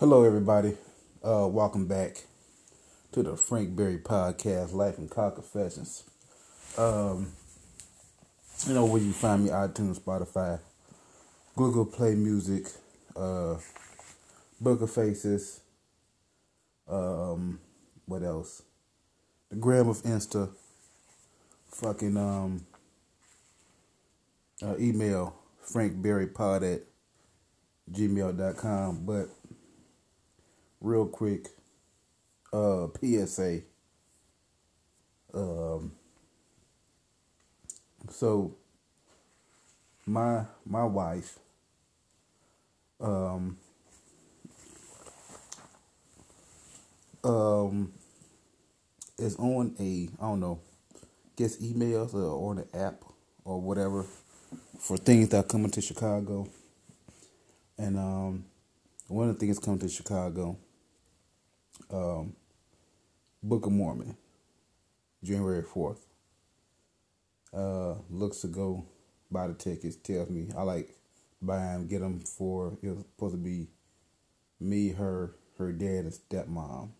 Hello, everybody. Uh, welcome back to the Frank Berry Podcast, Life and Car Confessions. Um, you know where you find me: iTunes, Spotify, Google Play Music, uh, Book of Faces. Um, what else? The gram of Insta. Fucking um. Uh, email frankberrypod at gmail.com. But real quick, uh, PSA. Um, so my my wife, um, um, is on a I don't know, gets emails or on the app or whatever for things that are coming to Chicago. And um, one of the things coming to Chicago, um, Book of Mormon, January 4th. Uh, looks to go buy the tickets, tells me I like buy them, get them for, it was supposed to be me, her, her dad, and stepmom.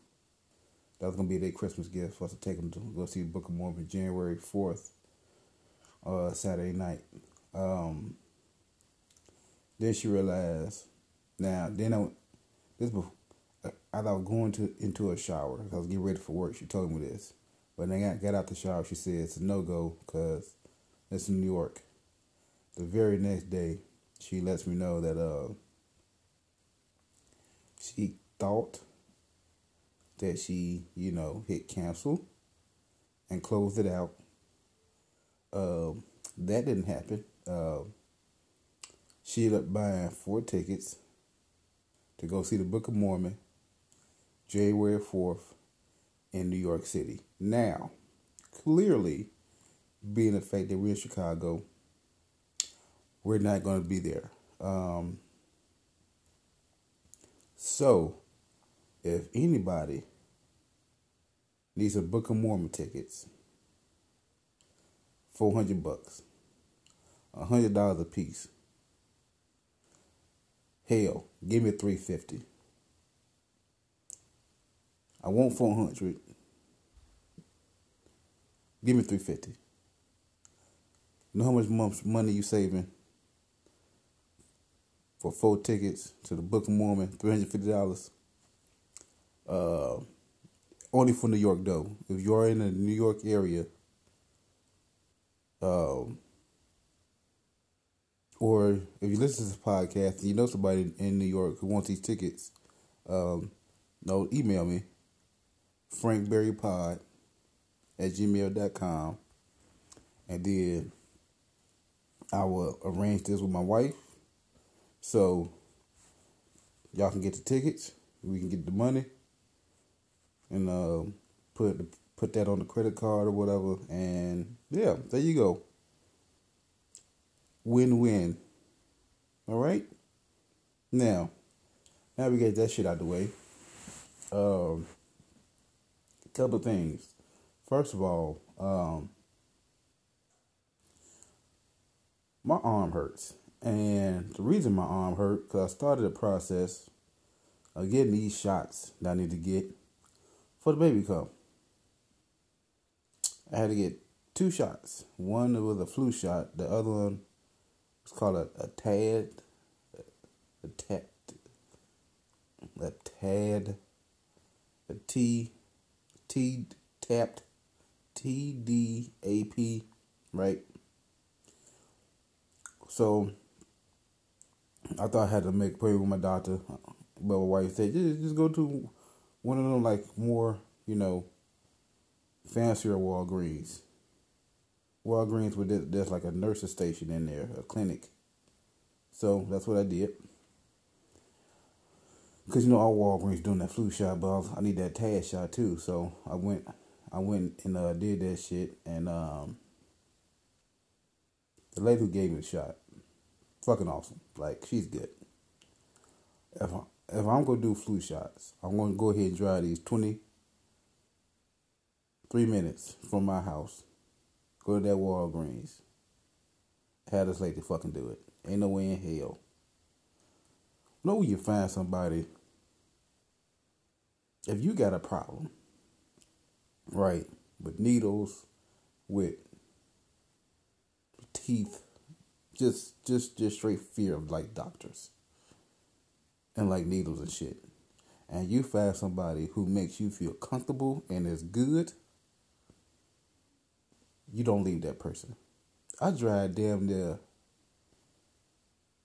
That was to be their Christmas gift for us to take them to go see Book of Mormon January 4th, uh, Saturday night. Um, then she realized. Now, then I, this before, as I was going to into a shower, I was getting ready for work. She told me this, but then I got out the shower. She said it's a no go because it's in New York. The very next day, she lets me know that uh, she thought that she, you know, hit cancel and closed it out. Uh, that didn't happen. Uh, she ended up buying four tickets to go see the Book of Mormon January 4th in New York City. Now, clearly, being the fact that we're in Chicago, we're not going to be there. Um, so, if anybody needs a Book of Mormon tickets, 400 bucks a hundred dollars a piece. Hell, give me three fifty. I want four hundred. Give me three fifty. You know how much money you saving for four tickets to the Book of Mormon? Three hundred fifty dollars. Uh, only for New York though. If you're in the New York area, um or if you listen to this podcast and you know somebody in New York who wants these tickets, um, no, email me, frankberrypod at gmail.com. And then I will arrange this with my wife. So y'all can get the tickets. We can get the money. And uh, put put that on the credit card or whatever. And yeah, there you go win win. All right? Now, now we get that shit out the way. Um, couple things. First of all, um, my arm hurts. And the reason my arm hurt, because I started a process of getting these shots that I need to get for the baby cup. I had to get two shots. One was a flu shot. The other one it's called a, a tad, a tad, a tad, a T, T tapped, T D A P, right? So I thought I had to make appointment with my doctor, but my wife said just just go to one of them like more you know fancier Walgreens. Walgreens with there's like a nurse's station in there, a clinic. So that's what I did. Cause you know all Walgreens doing that flu shot, but I need that TAD shot too. So I went, I went and uh, did that shit, and um, the lady who gave me the shot, fucking awesome. Like she's good. If I, if I'm gonna do flu shots, I'm gonna go ahead and drive these twenty three minutes from my house Go to that Walgreens. Have this lady fucking do it. Ain't no way in hell. know when you find somebody if you got a problem, right, with needles, with teeth, just just just straight fear of like doctors and like needles and shit. And you find somebody who makes you feel comfortable and is good, you don't leave that person. I drive damn near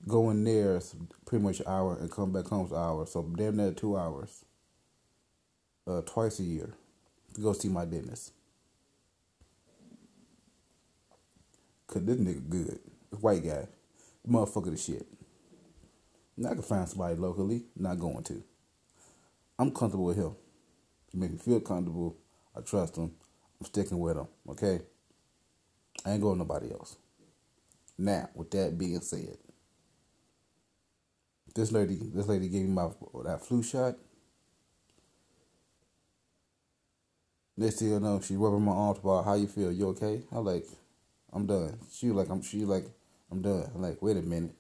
going there pretty much an hour and come back home an hour, so damn near two hours. Uh, twice a year to go see my dentist. Cause this nigga good. This White guy. Motherfucker the shit. Now I can find somebody locally, not going to. I'm comfortable with him. He make me feel comfortable. I trust him. I'm sticking with him. Okay? I ain't going nobody else. Now, with that being said, this lady, this lady gave me my that flu shot. Next thing you know, she rubbing my arm about how you feel. You okay? I'm like, I'm done. She like, I'm. She like, I'm done. I'm like, wait a minute.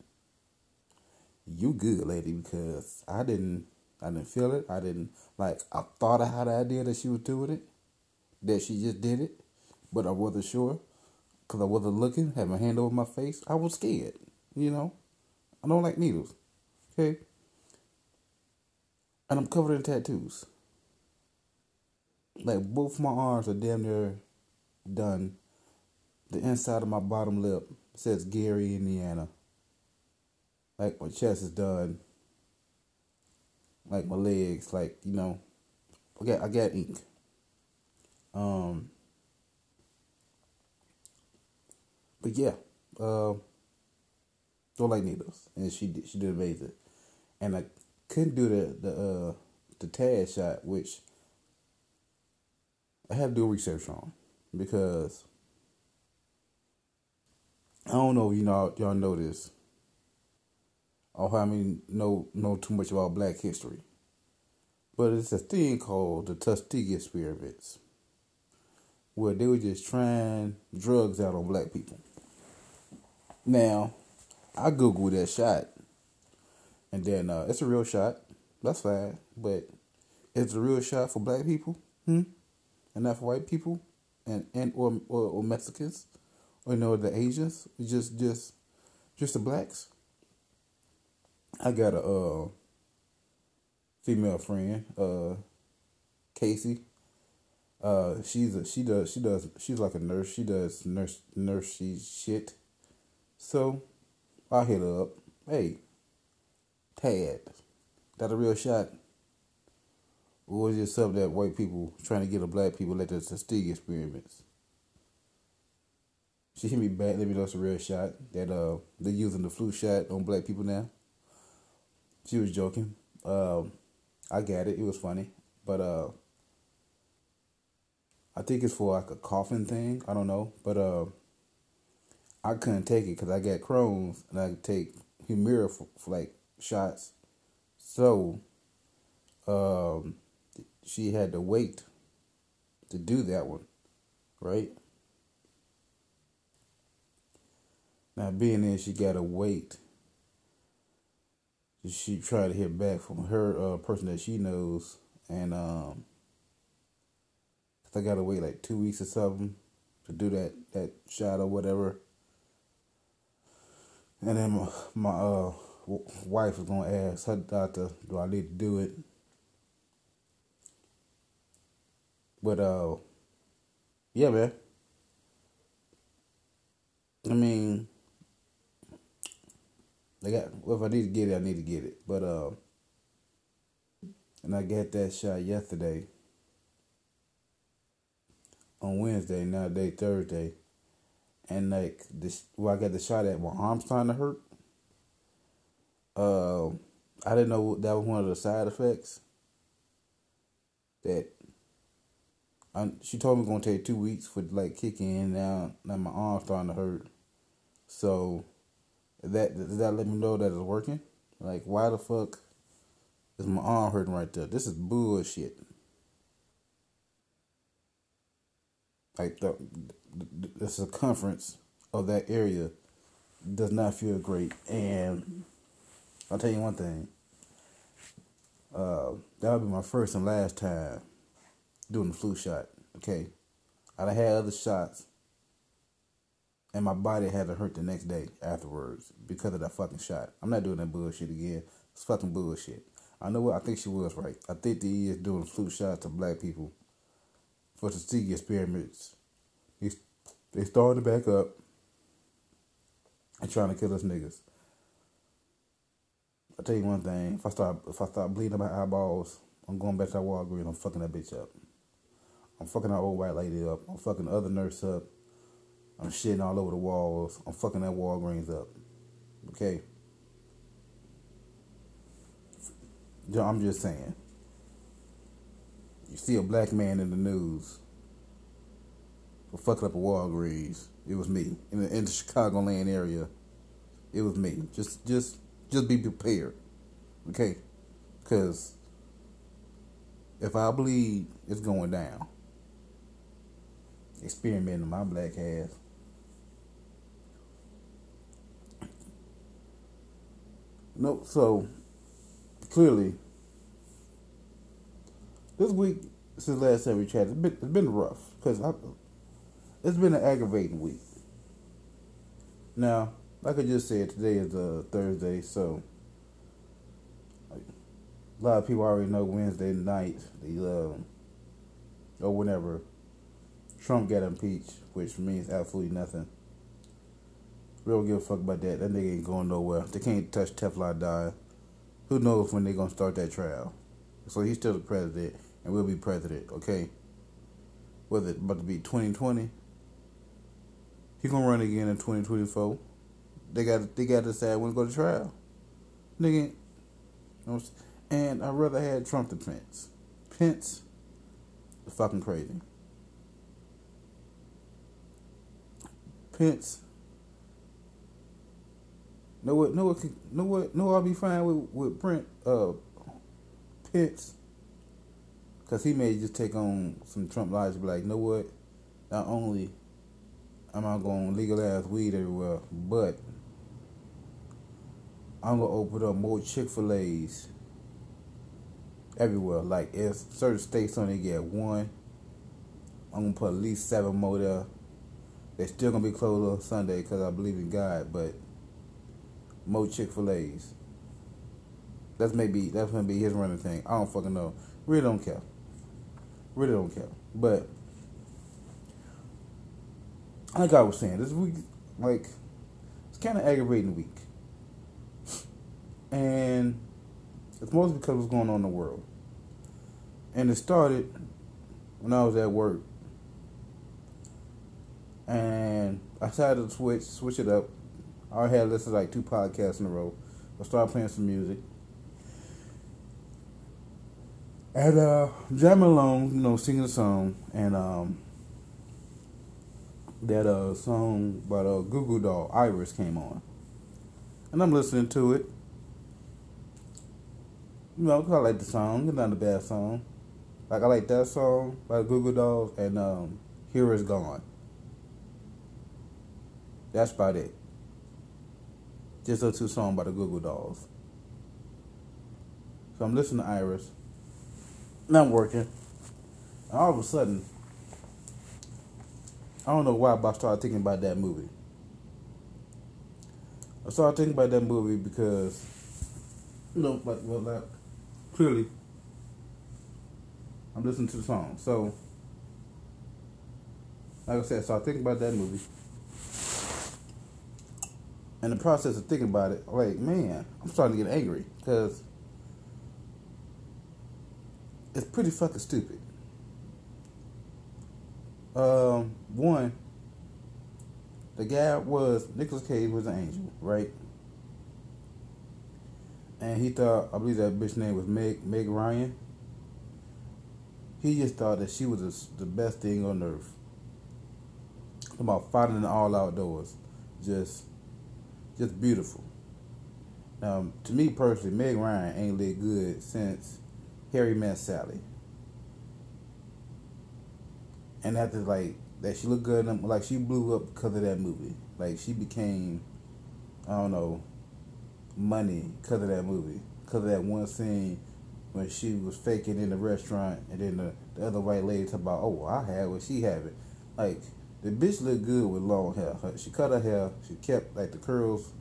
You good, lady? Because I didn't. I didn't feel it. I didn't like. I thought I had an idea that she was doing it, that she just did it, but I wasn't sure because I wasn't looking. Had my hand over my face. I was scared. You know, I don't like needles. Okay, and I'm covered in tattoos. Like both my arms are damn near done. The inside of my bottom lip says Gary, Indiana. Like my chest is done. Like my legs, like you know, got I got ink. Um, but yeah, uh, don't like needles, and she did, she did amazing, and I couldn't do the the uh the TAD shot, which I had to do research on because I don't know, you know, y'all know this, or how many know know too much about Black history, but it's a thing called the Tuskegee experiments, where they were just trying drugs out on Black people. Now, I googled that shot, and then uh, it's a real shot. That's fine, but it's a real shot for Black people. Hmm not white people and and or or, or Mexicans or you know the Asians, just just just the blacks. I got a uh, female friend, uh, Casey. Uh, she's a she does she does she's like a nurse. She does nurse nurse shit. So I hit her up. Hey, Tad, that a real shot? Or was it something that white people trying to get a black people at the Tuskegee experiments? She hit me back, let me know it's a real shot. That uh they're using the flu shot on black people now. She was joking. Um, I got it. It was funny. But uh I think it's for like a coughing thing. I don't know. But uh I couldn't take it because I got Crohn's and I take Humira for, for like shots. So um she had to wait to do that one, right? Now, being there, she got to wait. She tried to hear back from her uh, person that she knows, and um, I got to wait like two weeks or something to do that that shot or whatever. And then my, my uh, wife is gonna ask her doctor, "Do I need to do it?" But uh, yeah, man. I mean, I got. Well, if I need to get it, I need to get it. But uh, and I got that shot yesterday on Wednesday. Now day Thursday, and like this, well, I got the shot at my arm's starting to hurt. Uh, I didn't know that was one of the side effects that I, she told me it's gonna take two weeks for like kicking in. Now, now my arm's starting to hurt. So, that does that let me know that it's working? Like, why the fuck is my arm hurting right there? This is bullshit. Like the, the, the circumference of that area does not feel great, and I'll tell you one thing. Uh, that'll be my first and last time doing the flu shot. Okay, I had other shots, and my body had to hurt the next day afterwards because of that fucking shot. I'm not doing that bullshit again. It's fucking bullshit. I know what I think she was right. I think they is doing flu shots to black people for the Tuskegee experiments. He's they starting to back up and trying to kill us niggas. I tell you one thing: if I start if I start bleeding my eyeballs, I'm going back to that Walgreens. I'm fucking that bitch up. I'm fucking that old white lady up. I'm fucking the other nurse up. I'm shitting all over the walls. I'm fucking that Walgreens up. Okay. I'm just saying. You see a black man in the news for fucking up a Walgreens. It was me in the, in the Chicagoland area. It was me. Just, just, just be prepared, okay? Because if I bleed, it's going down. Experimenting my black ass. No, so clearly, this week since last time we chatted, it's been, it's been rough because it's been an aggravating week. Now, like I just said, today is a Thursday, so a lot of people already know Wednesday night, the uh, or whenever Trump got impeached, which means absolutely nothing. We don't give a fuck about that. That nigga ain't going nowhere. They can't touch Teflon Don. Who knows when they gonna start that trial? So he's still the president and we'll be president. Okay. Whether it about to be twenty twenty he gonna run again in 2024. They got they got to decide when to go to trial. Nigga, and I rather had Trump than Pence. Pence, is fucking crazy. Pence. Know what? Know what? Know what? Know I'll be fine with with Brent. Uh, Pence. Cause he may just take on some Trump logic, be like, know what? Not only I'm I going to legalize weed everywhere, but I'm to open up more Chick fil A's everywhere. Like, if certain states only get one, I'm to put at least seven more there. They're still to be closed on Sunday because I believe in God, but more Chick fil A's. That's maybe that's gonna be his running thing. I don't fucking know. Really don't care. Really don't care. But like I was saying, this week, like, it's kind of aggravating week. And it's mostly because of what's going on in the world. And it started when I was at work. And I decided to switch, switch it up. I had listened to like two podcasts in a row. I started playing some music. And uh jamming along, you know, singing a song. And um that uh song by the uh, Goo Goo Doll, Iris, came on. And I'm listening to it. You know, cause I like the song. It's not a bad song. Like I like that song by the Goo Dolls and um, Here Is Gone. That's about it. Just those two songs by the Google Goo Dolls. So I'm listening to Iris. I'm working. And all of a sudden, I don't know why, but I started thinking about that movie. I started thinking about that movie because, you know, but well, like, clearly, I'm listening to the song. So, like I said, so I think about that movie. And the process of thinking about it, like, man, I'm starting to get angry because it's pretty fucking stupid. Um, one, the guy was Nicolas Cage was an angel, right? And he thought, I believe that bitch name was Meg Meg Ryan. He just thought that she was the, the best thing on earth. About fighting in all outdoors, just, just beautiful. Now, to me personally, Meg Ryan ain't lit good since Harry met Sally and after like that, she looked good. Like she blew up because of that movie. Like she became, I don't know, money because of that movie. Because of that one scene when she was faking in the restaurant, and then the, the other white lady talk about, oh, I had what she had it. Like the bitch looked good with long hair. She cut her hair. She kept like the curls.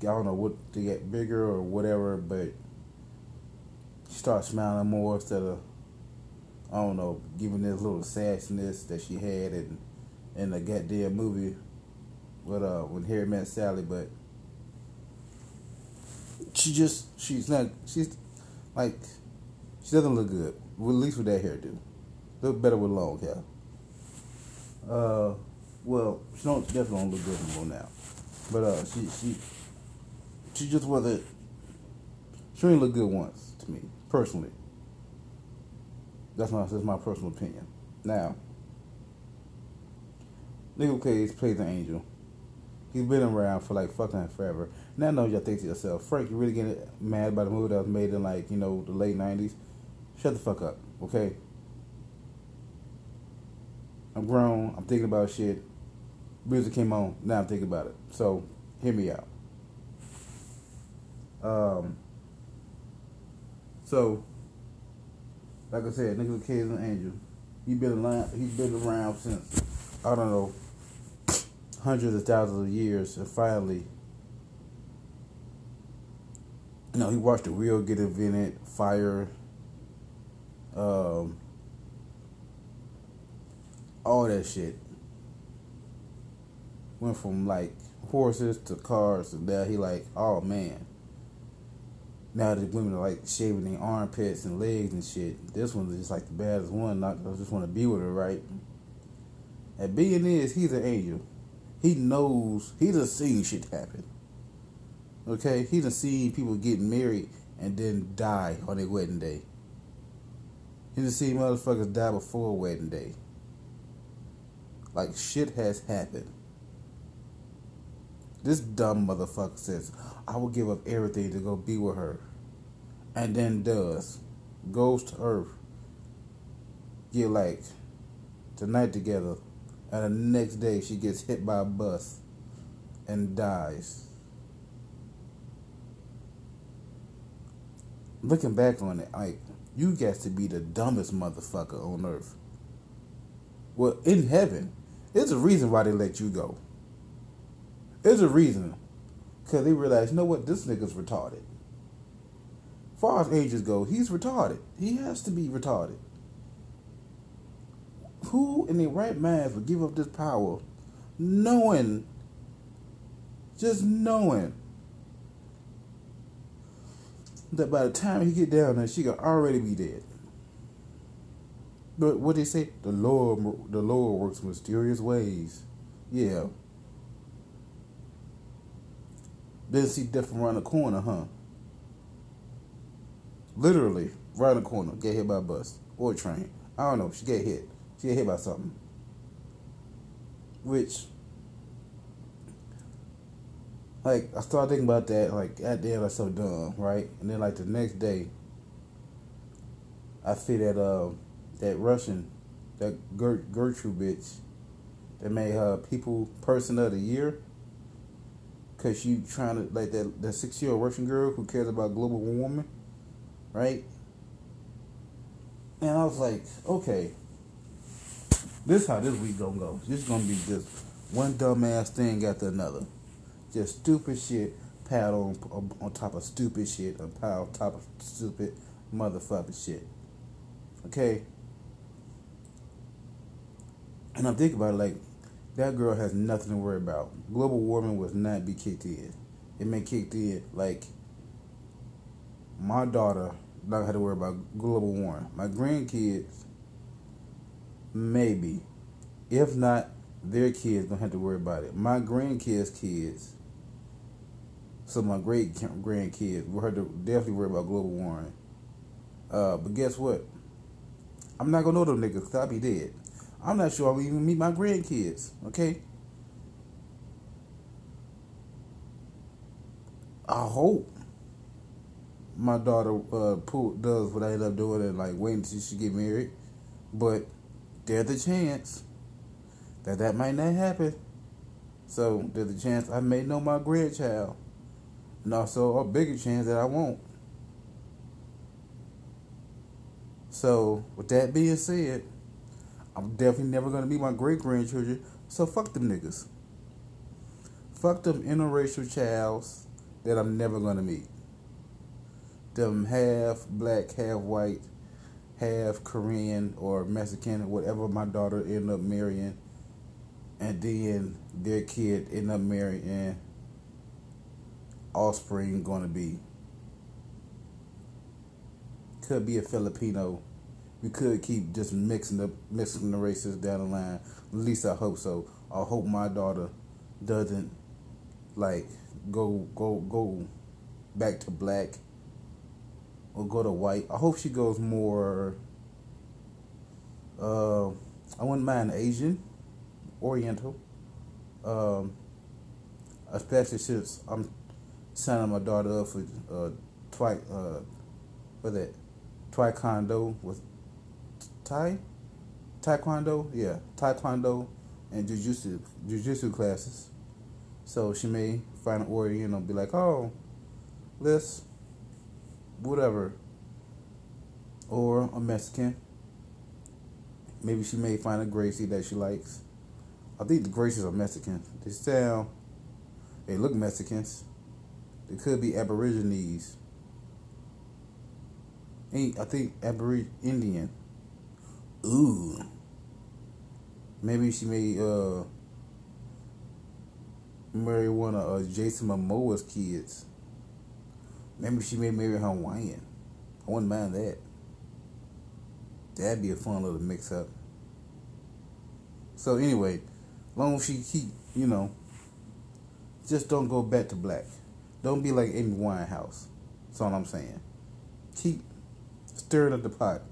I don't know what to get bigger or whatever, but she started smiling more instead of I don't know giving this little sassiness that she had in in the goddamn movie with uh when Harry met Sally, but she just she's not she's like she doesn't look good. At least with that hair, hairdo, look better with long hair. Uh, well, she don't definitely don't look good anymore now, but uh, she she she just wasn't. She didn't look good once to me personally. That's my that's my personal opinion. Now, Nicolas Cage plays an angel. He's been around for like fucking forever. Now I know y'all think to yourself, Frank, you really getting mad about a movie that was made in like, you know, the late nineties? Shut the fuck up, okay? I'm grown, I'm thinking about shit. Music came on, now I'm thinking about it. So hear me out. Um so like I said, Nicolas Cage is an angel. He been around he's been around since I don't know hundreds of thousands of years and finally you know, he watched the wheel get invented, fire, um, all that shit. Went from like horses to cars, and now he like, oh man. Now the women are like shaving their armpits and legs and shit. This one's just like the baddest one. Not I just want to be with her, right? And being is, he's an angel. He knows. He done seen shit happen. Okay, he done seen people getting married and then die on their wedding day. He done seen motherfuckers die before wedding day. Like shit has happened. This dumb motherfucker says, I will give up everything to go be with her. And then does. Goes to Earth. Get like tonight together. And the next day she gets hit by a bus and dies. Looking back on it, like you got to be the dumbest motherfucker on earth. Well, in heaven, there's a reason why they let you go. There's a reason. Because they realize, you know what, this nigga's retarded. Far as ages go, he's retarded. He has to be retarded. Who in their right mind would give up this power knowing, just knowing, that by the time he get down there, she could already be dead. But what they say, the Lord, the Lord works mysterious ways. Yeah. Then see death around the corner, huh? Literally, in the corner, get hit by a bus or a train. I don't know. She get hit. She get hit by something. Which, like, I started thinking about that. Like, goddamn, that's so dumb, right? And then, like, the next day, I see that uh, that Russian, that Gert, Gertrude bitch, that made her People Person of the Year. Cause she trying to like that that six year old Russian girl who cares about global warming, right? And I was like, okay, this how this week gonna go. This is gonna be just one dumbass thing after another, just stupid shit piled on on top of stupid shit on top of stupid motherfucking shit. Okay. And I'm thinking about it like that girl has nothing to worry about. Global warming was not be kicked in. It may kicked in like my daughter not have to worry about global warming. My grandkids maybe. If not, their kids don't have to worry about it. My grandkids' kids, so my great grandkids, will have to definitely worry about global warming. Uh, but guess what? I'm not gonna know them niggas because I'll be dead. I'm not sure I'll even meet my grandkids, okay? I hope my daughter uh, pull, does what I end up doing and like waiting until she get married. But there's a chance that that might not happen. So there's a chance I may know my grandchild. And also a bigger chance that I won't. So, with that being said, I'm definitely never gonna be my great grandchildren. So fuck them niggas. Fuck them interracial childs that I'm never gonna meet. Them half black, half white, half Korean or Mexican, whatever my daughter end up marrying, and then their kid end up marrying offspring gonna be. Could be a Filipino. We could keep just mixing the mixing the races down the line. At least I hope so. I hope my daughter doesn't like go go go back to black or go to white. I hope she goes more. Uh, I wouldn't mind Asian, Oriental, um, especially since I'm signing my daughter up for uh, twi uh, what that taekwondo with Thai, taekwondo, yeah, taekwondo and jujitsu jujitsu classes. So she may find an Oriental, be like, oh, let's whatever, or a Mexican. Maybe she may find a Gracie that she likes. I think the Gracies are Mexican. They sound, they look Mexicans. They could be Aborigines. I think Aborig Indian. Ooh. Maybe she may uh marry one of uh, Jason Momoa's kids. Maybe she may marry Hawaiian. I wouldn't mind that. That'd be a fun little mix up. So anyway, long as she keep, you know, just don't go back to black. Don't be like Amy Winehouse. That's all I'm saying. Keep stirring up the pot.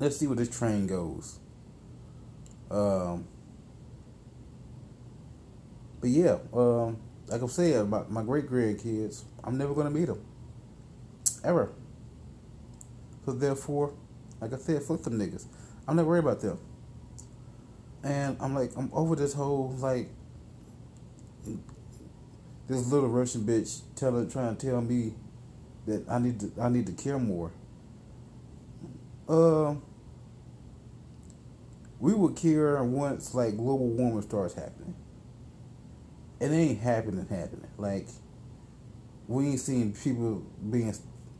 Let's see where this train goes. Um, but yeah, um, like I said, about my great grandkids, I'm never gonna meet them, ever. So therefore, like I said, fuck them niggas. I'm not worried about them. And I'm like, I'm over this whole like this little Russian bitch telling, trying to tell me that I need to, I need to care more. Uh, we would care once like global warming starts happening. It ain't happening, happening. Like we ain't seeing people being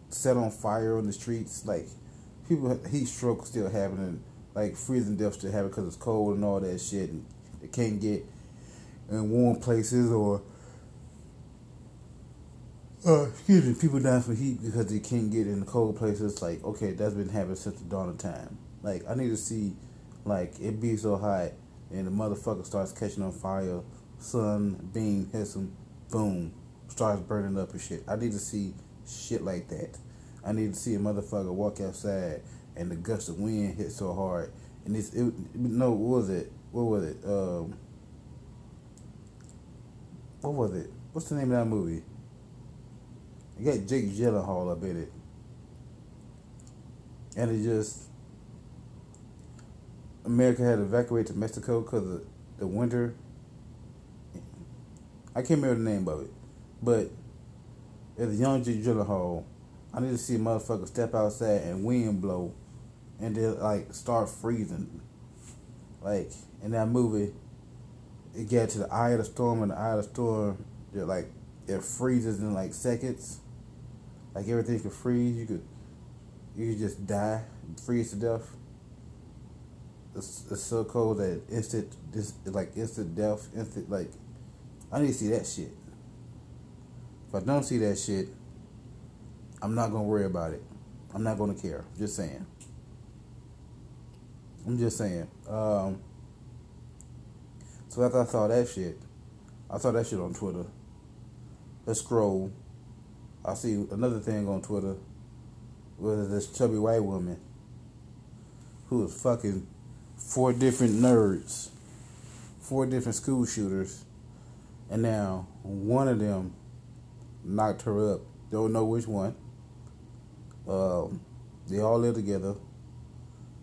set on fire on the streets. Like people heat stroke still happening. Like freezing death still happening because it's cold and all that shit. And they can't get in warm places or uh, excuse me, people dying from heat because they can't get in the cold places. Like, okay, that's been happening since the dawn of time. Like, I need to see, like, it be so hot and the motherfucker starts catching on fire, sun, beam hits him, boom, starts burning up and shit. I need to see shit like that. I need to see a motherfucker walk outside and the gust of wind hit so hard. And it's, it, no, what was it? What was it? Um, what was it? What's the name of that movie? You got Jake Gyllenhaal up in it. And it just America had evacuated to Mexico because of the winter. I can't remember the name of it, but as a young Jake Gyllenhaal, I need to see a motherfucker step outside and wind blow, and then like start freezing. Like in that movie, it got to the eye of the storm, and the eye of the storm, like it freezes in like seconds like everything could freeze. You could you could just die, freeze to death. It's, so cold that instant this like instant death, instant like I need to see that shit. If I don't see that shit, I'm not gonna worry about it. I'm not gonna care. Just saying. I'm just saying. Um, so after I saw that shit, I saw that shit on Twitter. Let's scroll I see another thing on Twitter was this chubby white woman who was fucking four different nerds, four different school shooters, and now one of them knocked her up. Don't know which one. Um, they all live together.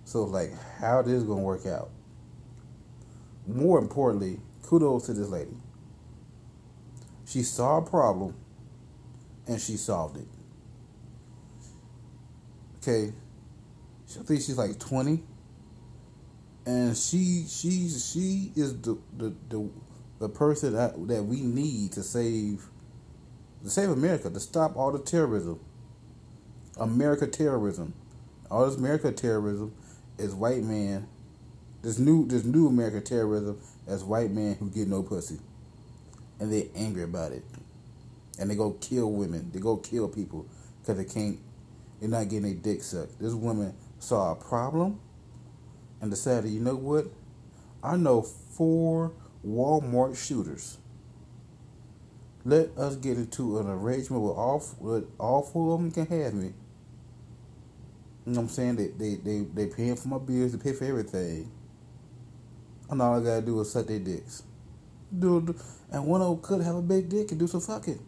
So like, how this gonna work out? More importantly, kudos to this lady. She saw a problem and she solved it. Okay, I think she's like twenty, and she she she is the the the, the person that that we need to save to save America to stop all the terrorism. America terrorism, all this America terrorism is white man. This new this new American terrorism as white men who get no pussy, and they're angry about it, and they go kill women. They go kill people because they can't. They're not getting their dick sucked. This woman saw a problem, and decided, you know what? I know four Walmart shooters. Let us get into an arrangement where all all four of them can have me. You know what I'm saying? They they they they paying for my bills, they pay for everything. And all I gotta do is suck their dicks. Do and one of them could have a big dick and do some fucking.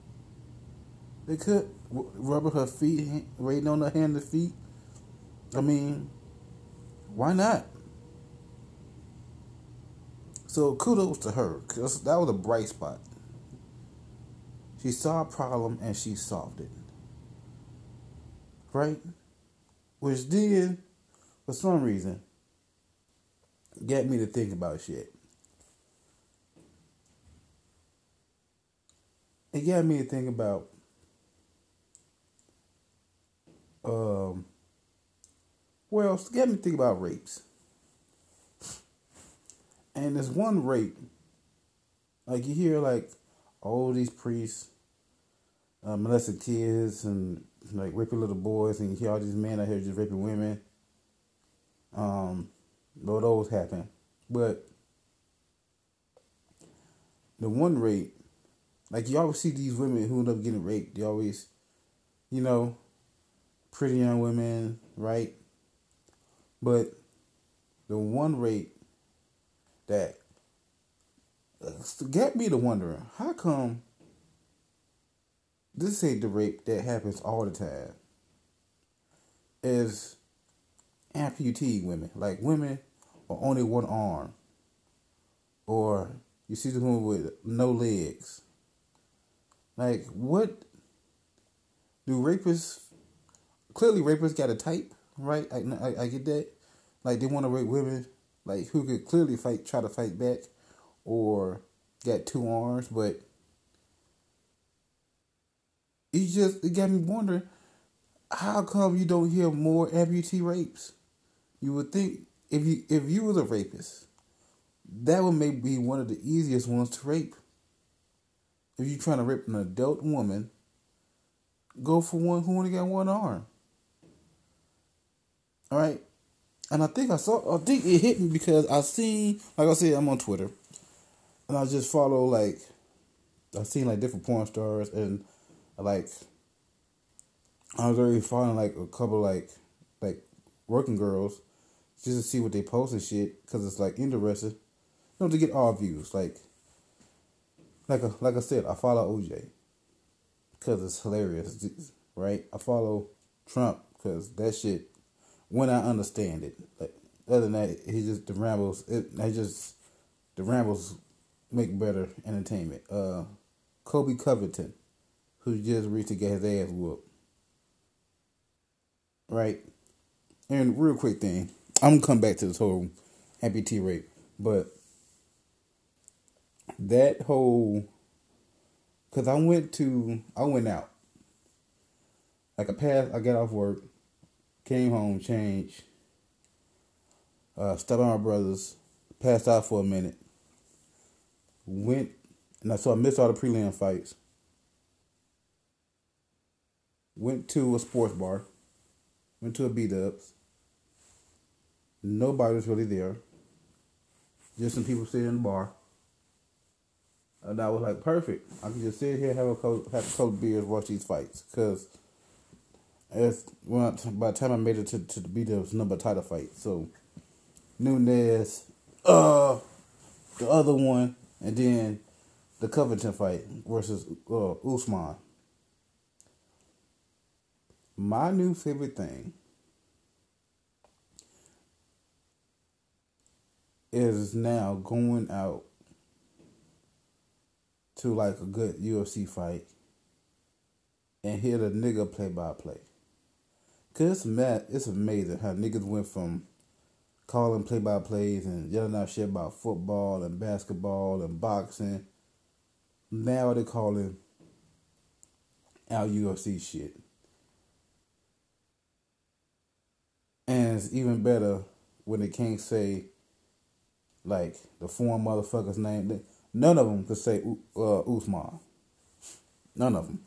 They could rub her feet, waiting on her hand and feet. I mean, why not? So kudos to her, cause that was a bright spot. She saw a problem and she solved it. Right? Which did, for some reason, get me to think about shit. It got me to think about um well, it got me to think about rapes. And there's one rape, like you hear like all these priests uh, molesting kids and like raping little boys, and you hear all these men out here just raping women. Um, though those happen, but the one rape, like you always see these women who end up getting raped. They always, you know, pretty young women, right? But the one rape that. Get me to wondering how come this ain't the rape that happens all the time? Is amputee women like women with only one arm. Or you see the woman with no legs. Like what? Do rapists clearly rapists got a type right? I, I, I get that. Like they want to rape women like who could clearly fight, try to fight back, or got two arms, but it just it got me wondering how come you don't hear more amputee rapes? You would think if you if you was a rapist, that would maybe be one of the easiest ones to rape. If you're trying to rape an adult woman, go for one who only got one arm. All right, and I think I saw, I think it hit me because I seen, like I said, I'm on Twitter, and I just follow like, I seen like different porn stars, and like, I was already following like a couple like, like working girls, just to see what they post and shit, cause it's like interesting, you know, to get all views, like, like a, like I said, I follow OJ, cause it's hilarious, right? I follow Trump, cause that shit when I understand it. Like other than that, he just the rambles. It I just the rambles make better entertainment. Uh, Colby Covington, who just recently got his ass whooped. Right, and real quick thing, I'm gonna come back to this whole amputee rape, but that whole because I went to I went out like I passed I got off work Came home, changed. Uh, stopped my brother's. Passed out for a minute. Went, and I saw I missed all the prelim fights. Went to a sports bar. Went to a B Dubs. Nobody was really there. Just some people sitting in the bar. And I was like, perfect. I can just sit here, have a couple, have a couple beers, watch these fights. Because as well, by the time I made it to, to the number title fight. So Nunes, uh, the other one, and then the Covington fight versus uh, Usman. My new favorite thing is now going out to like a good UFC fight and hear the nigga play by play. Cause it's mad, it's amazing how niggas went from calling play by plays and yelling out shit about football and basketball and boxing. Now they're calling out UFC shit. And it's even better when they can't say like the foreign motherfucker's name. None of them could say uh, Usman. None of them.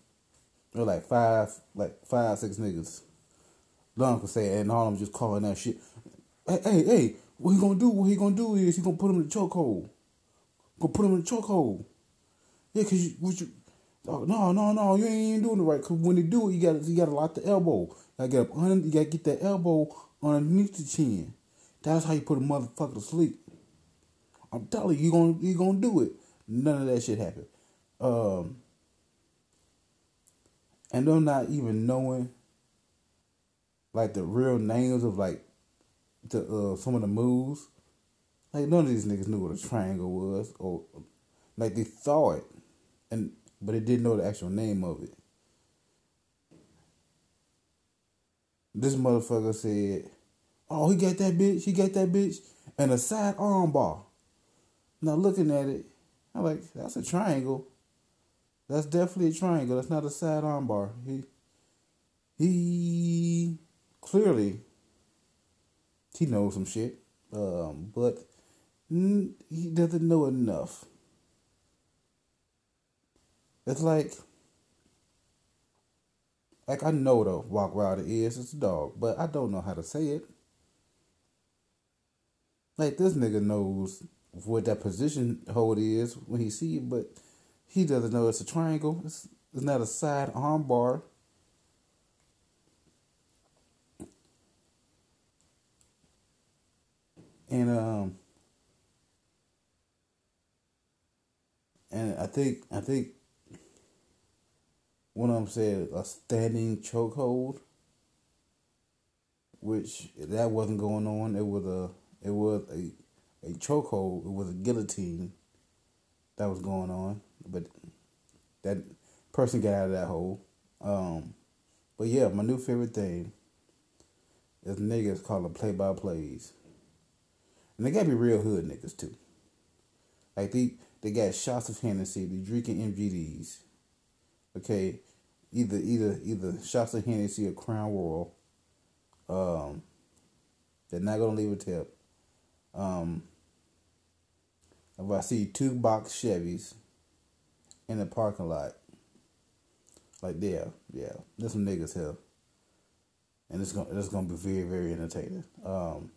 They're like five, like five, six niggas. None could say, and all them just calling that shit. Hey, hey, hey, what he gonna do? What he gonna do is he gonna put him in the chokehold. Gonna put him in the chokehold. Yeah, cause you, what you, oh, no, no, no, you ain't even doing it right. Cause when they do it, you got you got to lock the elbow. You gotta get up under, you gotta get that elbow underneath the chin. That's how you put a motherfucker to sleep. I'm telling you, you gonna you gonna do it. None of that shit happened. Um, and them not even knowing like the real names of like the uh, some of the moves. Like none of these niggas knew what a triangle was, or like they thought it, and but they didn't know the actual name of it. This motherfucker said, "Oh, he got that bitch. He got that bitch, and a side arm bar." Now looking at it, I'm like, "That's a triangle." That's definitely a triangle. That's not a side armbar. He he clearly he knows some shit, um, but he doesn't know enough. It's like like I know the walk rider is it's a dog, but I don't know how to say it. Like this nigga knows what that position hold is when he see it, but he doesn't know it's a triangle. It's, it's not a side arm bar. And um and I think I think one of them said a standing chokehold, which that wasn't going on. It was a it was a a chokehold. It was a guillotine that was going on but that person got out of that hole. Um, but yeah, my new favorite thing is niggas calling play by plays. And they gotta be real hood niggas too. Like they they got shots of Hennessy, they drinking MGDs. Okay. Either either either shots of Hennessy or Crown Royal. Um they're not gonna leave a tip. Um if I see two box Chevys in the parking lot. Like yeah, yeah, there's some niggas here, and it's gonna it's gonna be very very entertaining. Um,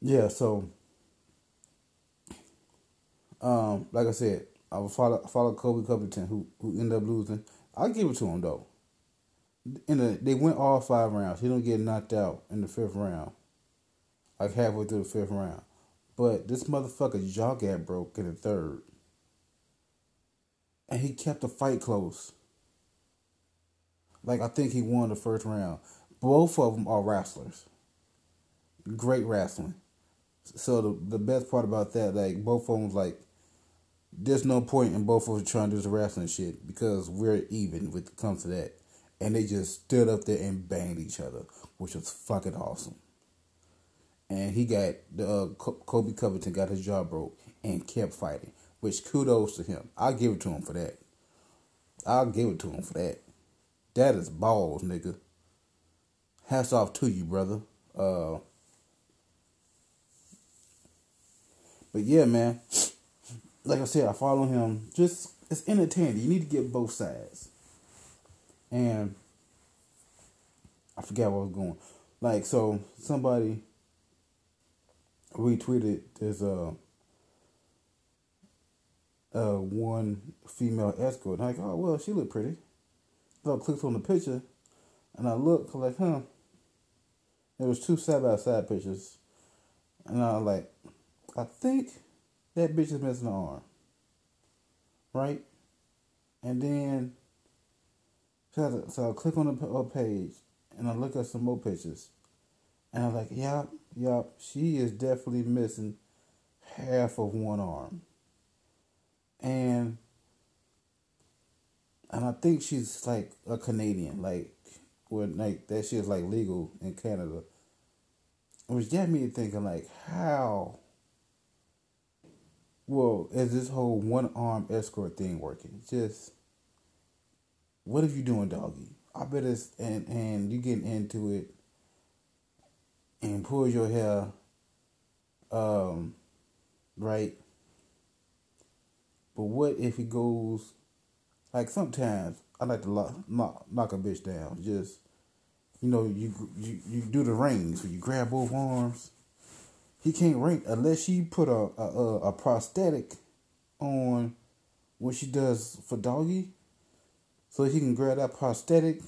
yeah, so um, like I said, I will follow follow Colby Covington who who ended up losing. I give it to him though. In the they went all five rounds. He don't get knocked out in the fifth round. Like halfway through the fifth round. But this motherfucker jaw got broke in the third. And he kept the fight close. Like I think he won the first round. Both of them are wrestlers. Great wrestling. So the the best part about that, like both of them, like there's no point in both of them trying to do wrestling shit because we're even when it comes to that. And they just stood up there and banged each other, which was fucking awesome and he got the uh, Colby Covington got his jaw broke and kept fighting. Which kudos to him. I'll give it to him for that. I'll give it to him for that. That is balls, nigga. Hats off to you, brother. Uh, but yeah, man. Like I said, I follow him. Just it's entertaining. You need to get both sides. And I forgot where I was going. Like so, somebody retweeted there's a uh, one female escort. I'm like, oh well, she looked pretty. So I clicked on the picture, and I looked like, huh. There was two side by side pictures, and I was like, I think that bitch is missing an arm, right? And then so I, so I click on the uh, page, and I look at some more pictures, and I'm like, yep, yep, she is definitely missing half of one arm. And and I think she's like a Canadian, like where like that shit's like legal in Canada. Which got me thinking like how well is this whole one arm escort thing working? Just what if you doing doggy? I bet it's and and you getting into it and pull your hair um right but what if it goes like sometimes I like to lock, knock knock a bitch down. Just you know you you you do the rings where you grab both arms. He can't rank unless she put a a, a prosthetic on when she does for doggy, so he can grab that prosthetic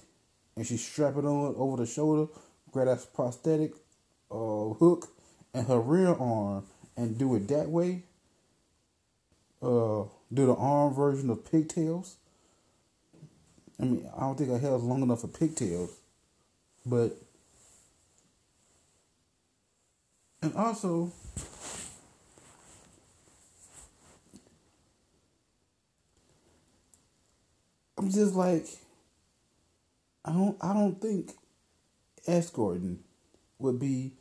and she strap it on over the shoulder, grab that prosthetic uh, hook and her rear arm and do it that way. Uh, do the arm version of pigtails. I mean, I don't think hair is long enough for pigtails, but and also I'm just like I don't I don't think escorting would be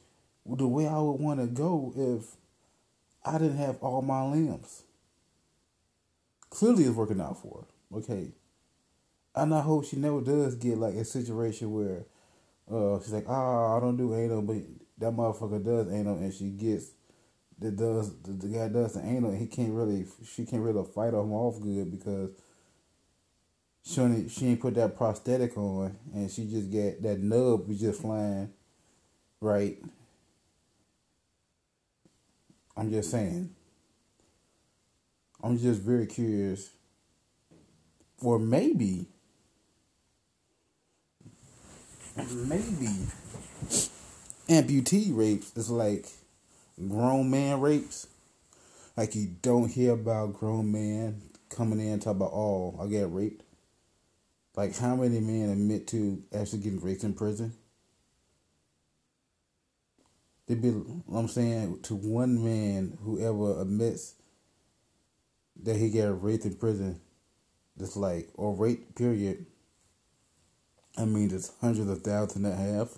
the way I would want to go if I didn't have all my limbs. Clearly, it's working out for her. Okay, and I hope she never does get like a situation where uh, she's like, ah, oh, I don't do anal, but that motherfucker does anal, and she gets that does the, guy does the anal, he can't really, she can't really fight him off good because she only, she ain't put that prosthetic on, and she just get that nub was just flying, right? I'm just saying. I'm just very curious. Or maybe maybe amputee rapes is like grown man rapes. Like you don't hear about grown man coming in and talk about, oh, I get raped. Like how many men admit to actually getting raped in prison? They be, I'm saying, to one man whoever admits that he got raped in prison, just like or rape period I mean, there's hundreds of thousands that have.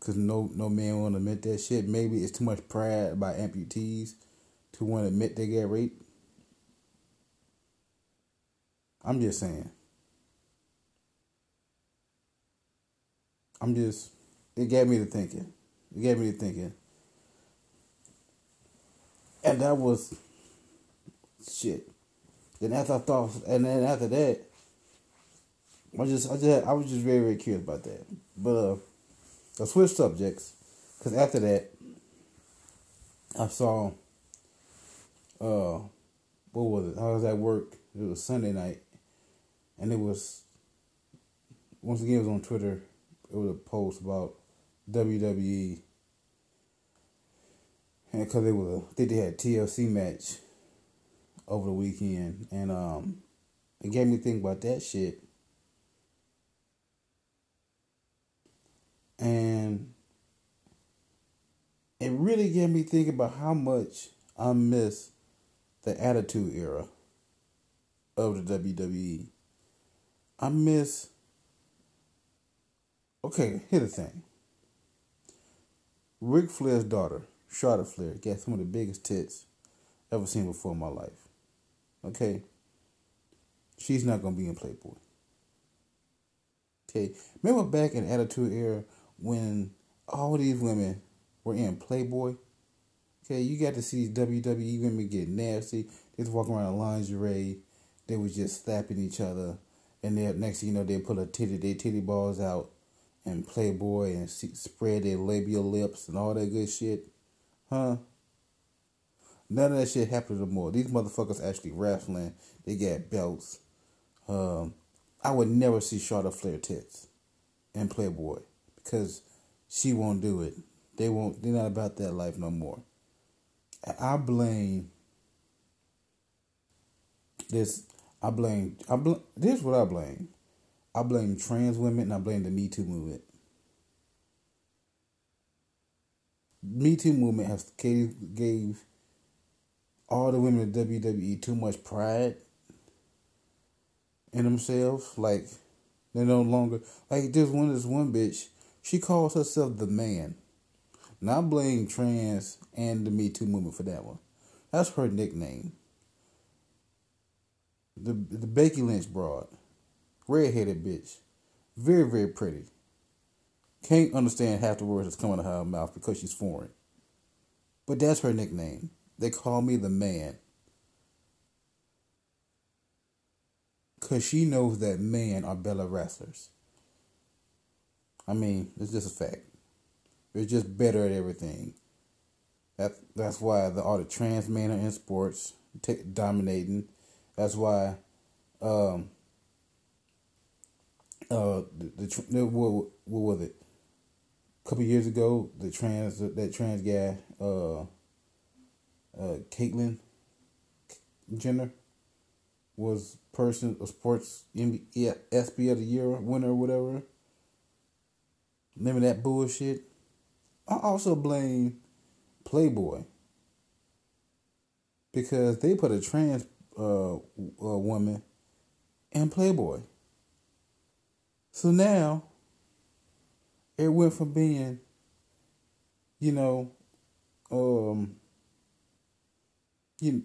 Cause no no man want to admit that shit. Maybe it's too much pride by amputees to want to admit they get raped. I'm just saying. I'm just. It got me to thinking. It got me to thinking. And that was shit. Then after I thought, and then after that, I just, I just, I was just very, very curious about that. But uh, I switched subjects because after that, I saw. Uh, what was it? I was at work. It was Sunday night, and it was. Once again, it was on Twitter. It was a post about WWE, and because they were, I think they had TLC match over the weekend, and um, it gave me think about that shit And it really got me thinking about how much I miss the Attitude Era of the WWE. I miss. Okay, here's the thing. Ric Flair's daughter, Charlotte Flair, got some of the biggest tits ever seen before in my life. Okay? She's not gonna be in Playboy. Okay. Remember back in Attitude Era when all these women were in Playboy. Okay, you got to see these WWE women get nasty. They was walking around in lingerie. They was just slapping each other. And then next thing you know, they put a titty, their titty balls out and Playboy and see, spread their labial lips and all that good shit. Huh? None of that shit happened no more. These motherfuckers actually wrestling. They got belts. Um, I would never see Charlotte Flair tits in Playboy because she won't do it. They won't. They're not about that life no more. I blame this. I blame. I blame. This is what I blame. I blame trans women and I blame the Me Too movement. Me Too movement has gave, gave all the women of WWE too much pride in themselves. Like they no longer like this one. This one bitch, she calls herself the man. Now I blame trans and the Me Too movement for that one. That's her nickname. The the Becky Lynch broad, redheaded bitch, very very pretty. Can't understand half the words that's coming out of her mouth because she's foreign. But that's her nickname. They call me the man. Because she knows that men are better wrestlers. I mean, it's just a fact. They're just better at everything. That, that's why the, all the trans men are in sports, t- dominating. That's why um, uh, the, the what, what was it? A couple years ago, the trans that trans guy, uh, uh, Caitlyn Jenner, was person a sports NBA, ESPY of the year winner or whatever. Remember that bullshit? I also blame Playboy because they put a trans uh, woman in Playboy. So now it went from being, you know, um, you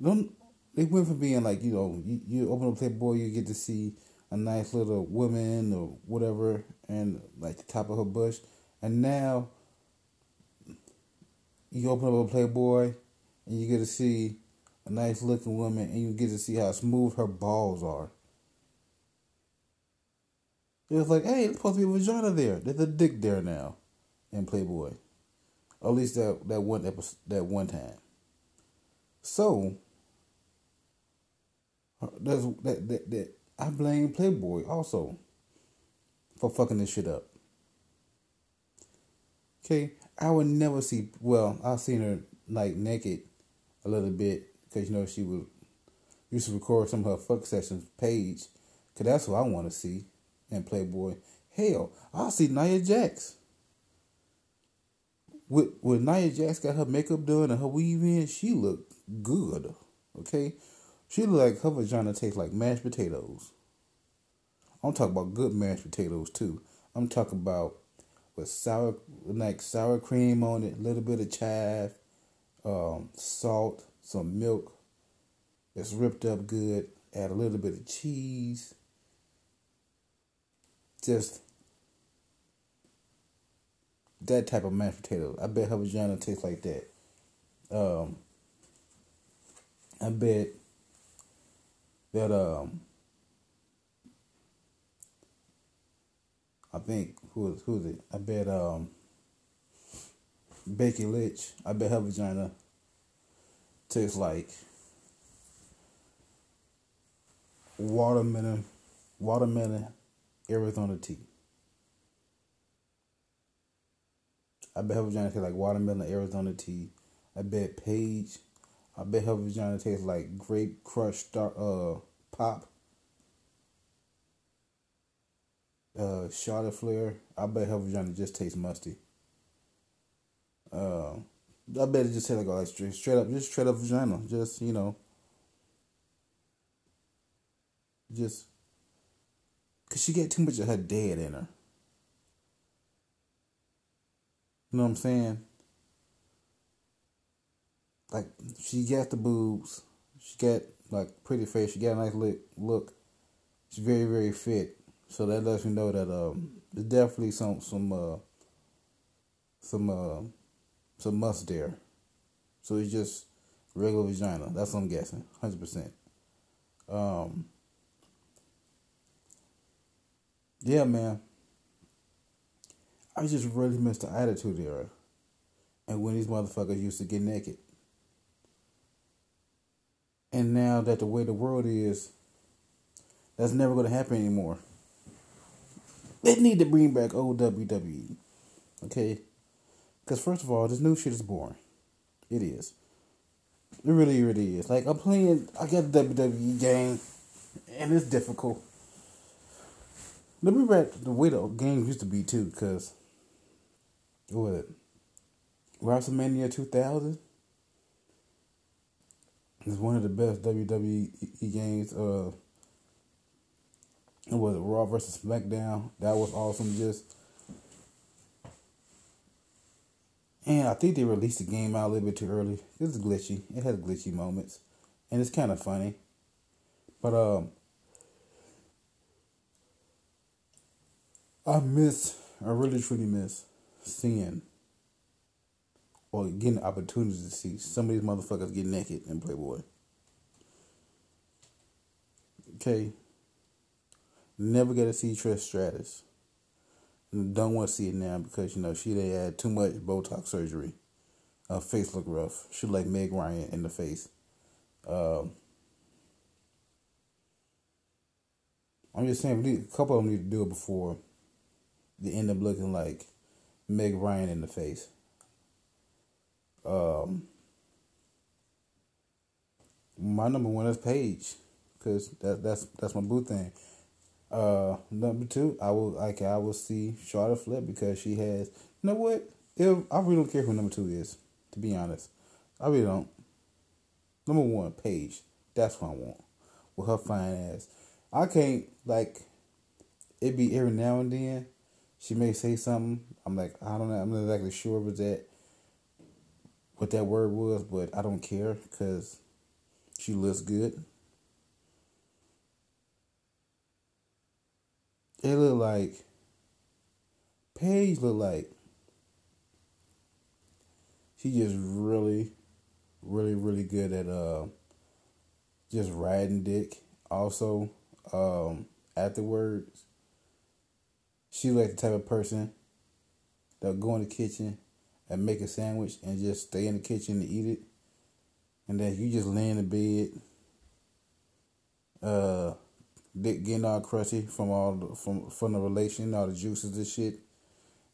don't. It went from being like you know you, you open up Playboy, you get to see a nice little woman or whatever, and like the top of her bush, and now you open up a Playboy, and you get to see a nice looking woman, and you get to see how smooth her balls are. It was like, hey, there's supposed to be a vagina there. There's a dick there now, in Playboy. At least that that one episode, that one time. So that's that, that that I blame Playboy also for fucking this shit up. Okay, I would never see. Well, I've seen her like naked a little bit because you know she would used to record some of her fuck sessions page. Cause that's what I want to see and Playboy. Hell, I'll see Nia Jax. With when Nia Jax got her makeup done and her weave in, she looked good. Okay, she looked like her vagina tastes like mashed potatoes. I'm talking about good mashed potatoes too. I'm talking about with sour like sour cream on it, a little bit of chive, um, salt, some milk. It's ripped up good. Add a little bit of cheese just that type of mashed potato. I bet her vagina tastes like that. Um, I bet that um, I think who is who's it? I bet um, Becky Lynch. I bet her vagina tastes like watermelon, watermelon Arizona tea. I bet her vagina tastes like watermelon Arizona tea. I bet Paige. I bet her vagina tastes like grape crushed uh pop. Uh Charlotte Flair. I bet her vagina just tastes musty. Uh I bet it just tastes like like straight, straight up just straight up vagina. Just, you know. Just because she got too much of her dad in her. You know what I'm saying? Like, she got the boobs. She got, like, pretty face. She got a nice look. look. She's very, very fit. So that lets me know that um, there's definitely some, some, uh, some, uh, some must there. So it's just regular vagina. That's what I'm guessing. 100%. Um, yeah, man. I just really missed the attitude era. And when these motherfuckers used to get naked. And now that the way the world is, that's never going to happen anymore. They need to bring back old WWE. Okay? Because, first of all, this new shit is boring. It is. It really, really is. Like, I'm playing, I got the WWE game, and it's difficult. Let me read the way the games used to be too, because what? WrestleMania 2000 is one of the best WWE games. Uh, it was Raw versus SmackDown. That was awesome. Just and I think they released the game out a little bit too early. It's glitchy. It has glitchy moments, and it's kind of funny. But um, I miss. I really truly miss seeing or getting opportunities to see some of these motherfuckers get naked in Playboy. Okay. Never get to see Trish Stratus. Don't want to see it now because you know she they had too much Botox surgery. Her face look rough. She like Meg Ryan in the face. Um, I'm just saying, a couple of them need to do it before they end up looking like Meg Ryan in the face. Um, my number one is Paige, cause that that's that's my boo thing. Uh, number two, I will like I will see Charlotte Flip because she has. You know what? If I really don't care who number two is, to be honest, I really don't. Number one, Paige. That's what I want. With her fine ass, I can't like. It be every now and then, she may say something. I'm like, I don't know. I'm not exactly sure if that what that word was, but I don't care because she looks good. It looked like Paige looked like she just really, really, really good at uh just riding dick. Also, um, afterwards, she like the type of person that go in the kitchen and make a sandwich and just stay in the kitchen and eat it. And then you just lay in the bed, uh, getting all crusty from all the, from from the relation, all the juices and shit.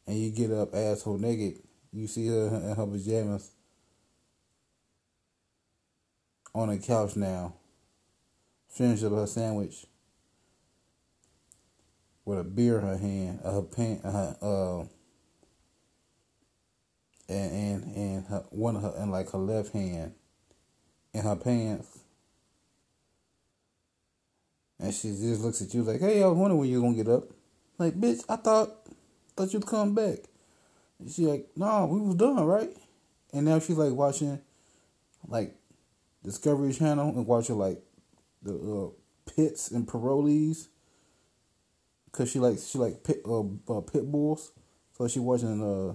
And you get up asshole naked. You see her in her pajamas on the couch now. Finish up her sandwich with a beer in her hand, her pant, uh, uh and and and her, one of her and like her left hand in her pants. And she just looks at you like, "Hey, I was wondering when you gonna get up." Like, bitch, I thought thought you'd come back. And she like, "No, we was done, right?" And now she's like watching, like, Discovery Channel and watching like the uh, pits and parolees. Cause she like she like pit uh, uh, pit bulls, so she watching uh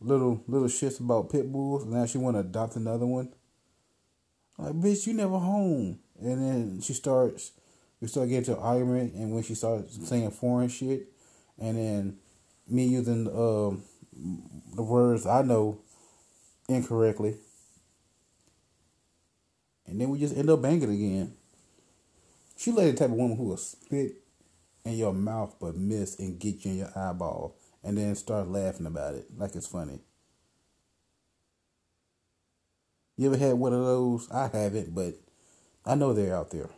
little little shits about pit bulls. And now she want to adopt another one. Like, bitch, you never home. And then she starts, we start getting to an argument, and when she starts saying foreign shit, and then me using um, the words I know incorrectly, and then we just end up banging again. She like the type of woman who will spit in your mouth but miss and get you in your eyeball and then start laughing about it like it's funny. You ever had one of those? I haven't, but I know they're out there.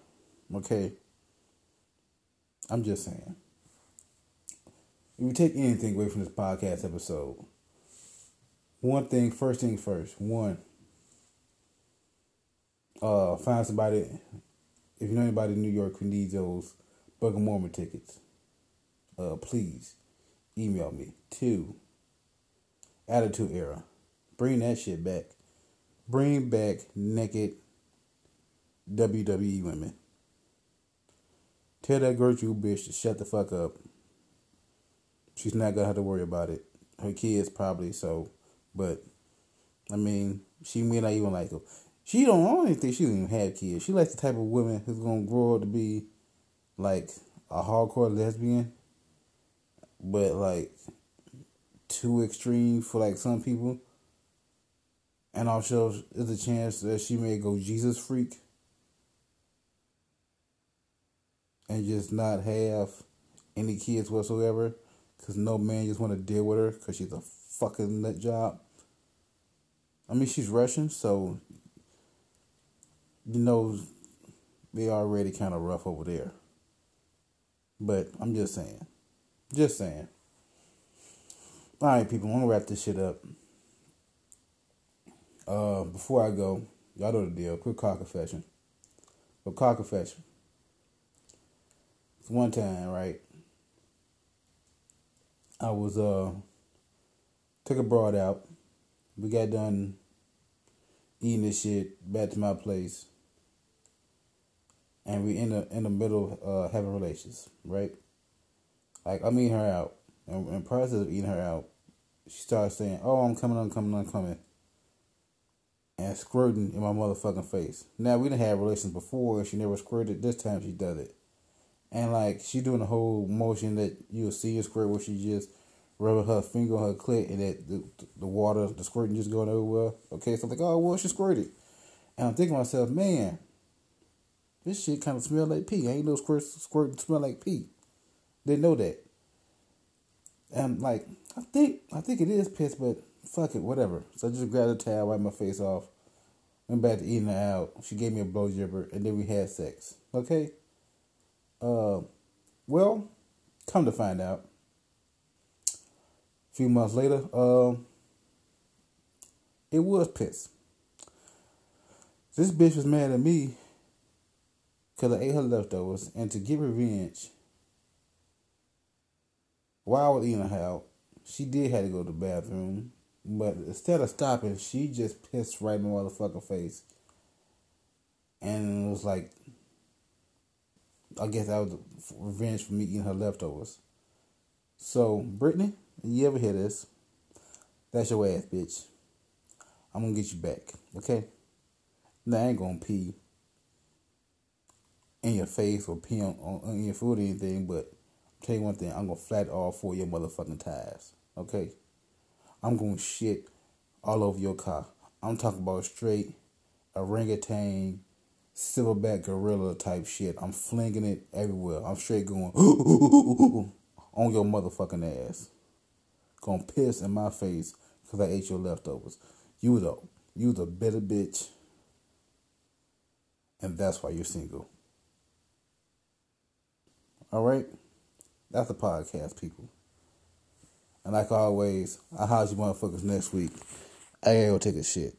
Okay? I'm just saying. If you take anything away from this podcast episode, one thing, first thing first, one, uh, find somebody, if you know anybody in New York who needs those Book of Mormon tickets, uh, please email me. Two, Attitude Era. Bring that shit back. Bring back naked WWE women. Tell that Gertrude bitch to shut the fuck up. She's not gonna have to worry about it. Her kids probably so, but I mean, she may not even like them. She don't. Don't even think she even have kids. She likes the type of woman who's gonna grow up to be like a hardcore lesbian but like too extreme for like some people. And also, there's a chance that she may go Jesus freak and just not have any kids whatsoever because no man just want to deal with her because she's a fucking nut job. I mean, she's Russian, so you know they already kind of rough over there. But I'm just saying. Just saying. All right, people, I'm gonna wrap this shit up. Uh, before I go, y'all know the deal. Quick car confession. But car confession. It's one time, right? I was uh took a broad out. We got done eating this shit back to my place. And we in the in the middle of uh, having relations, right? Like I'm eating her out. And in process of eating her out, she starts saying, Oh, I'm coming, I'm coming, I'm coming and squirting in my motherfucking face. Now we didn't have relations before, and she never squirted. This time she does it, and like she doing the whole motion that you'll see a squirt where she just rubbing her finger on her clit, and that the, the water, the squirting just going over. Okay, so I'm like, oh well, she squirted, and I'm thinking to myself, man, this shit kind of smell like pee. Ain't no squirt squirting smell like pee. Didn't know that. And like, I think I think it is piss, but fuck it, whatever. So I just grabbed a towel, wiped my face off, went back to eating her out. She gave me a blow jibber, and then we had sex. Okay? Uh, well, come to find out, a few months later, uh, it was piss. This bitch was mad at me because I ate her leftovers, and to get revenge, while eating out, she did have to go to the bathroom but instead of stopping, she just pissed right in my motherfucking face. And it was like, I guess that was revenge for me eating her leftovers. So, Brittany, you ever hear this? That's your ass, bitch. I'm gonna get you back, okay? Now, I ain't gonna pee in your face or pee on, on your food or anything, but tell you one thing, I'm gonna flat all four of your motherfucking tires, okay? I'm to shit all over your car. I'm talking about straight orangutan, silverback gorilla type shit. I'm flinging it everywhere. I'm straight going on your motherfucking ass. Gonna piss in my face because I ate your leftovers. You the you the bitter bitch. And that's why you're single. All right? That's a podcast, people. And like always, I'll house you motherfuckers next week. I gotta go take a shit.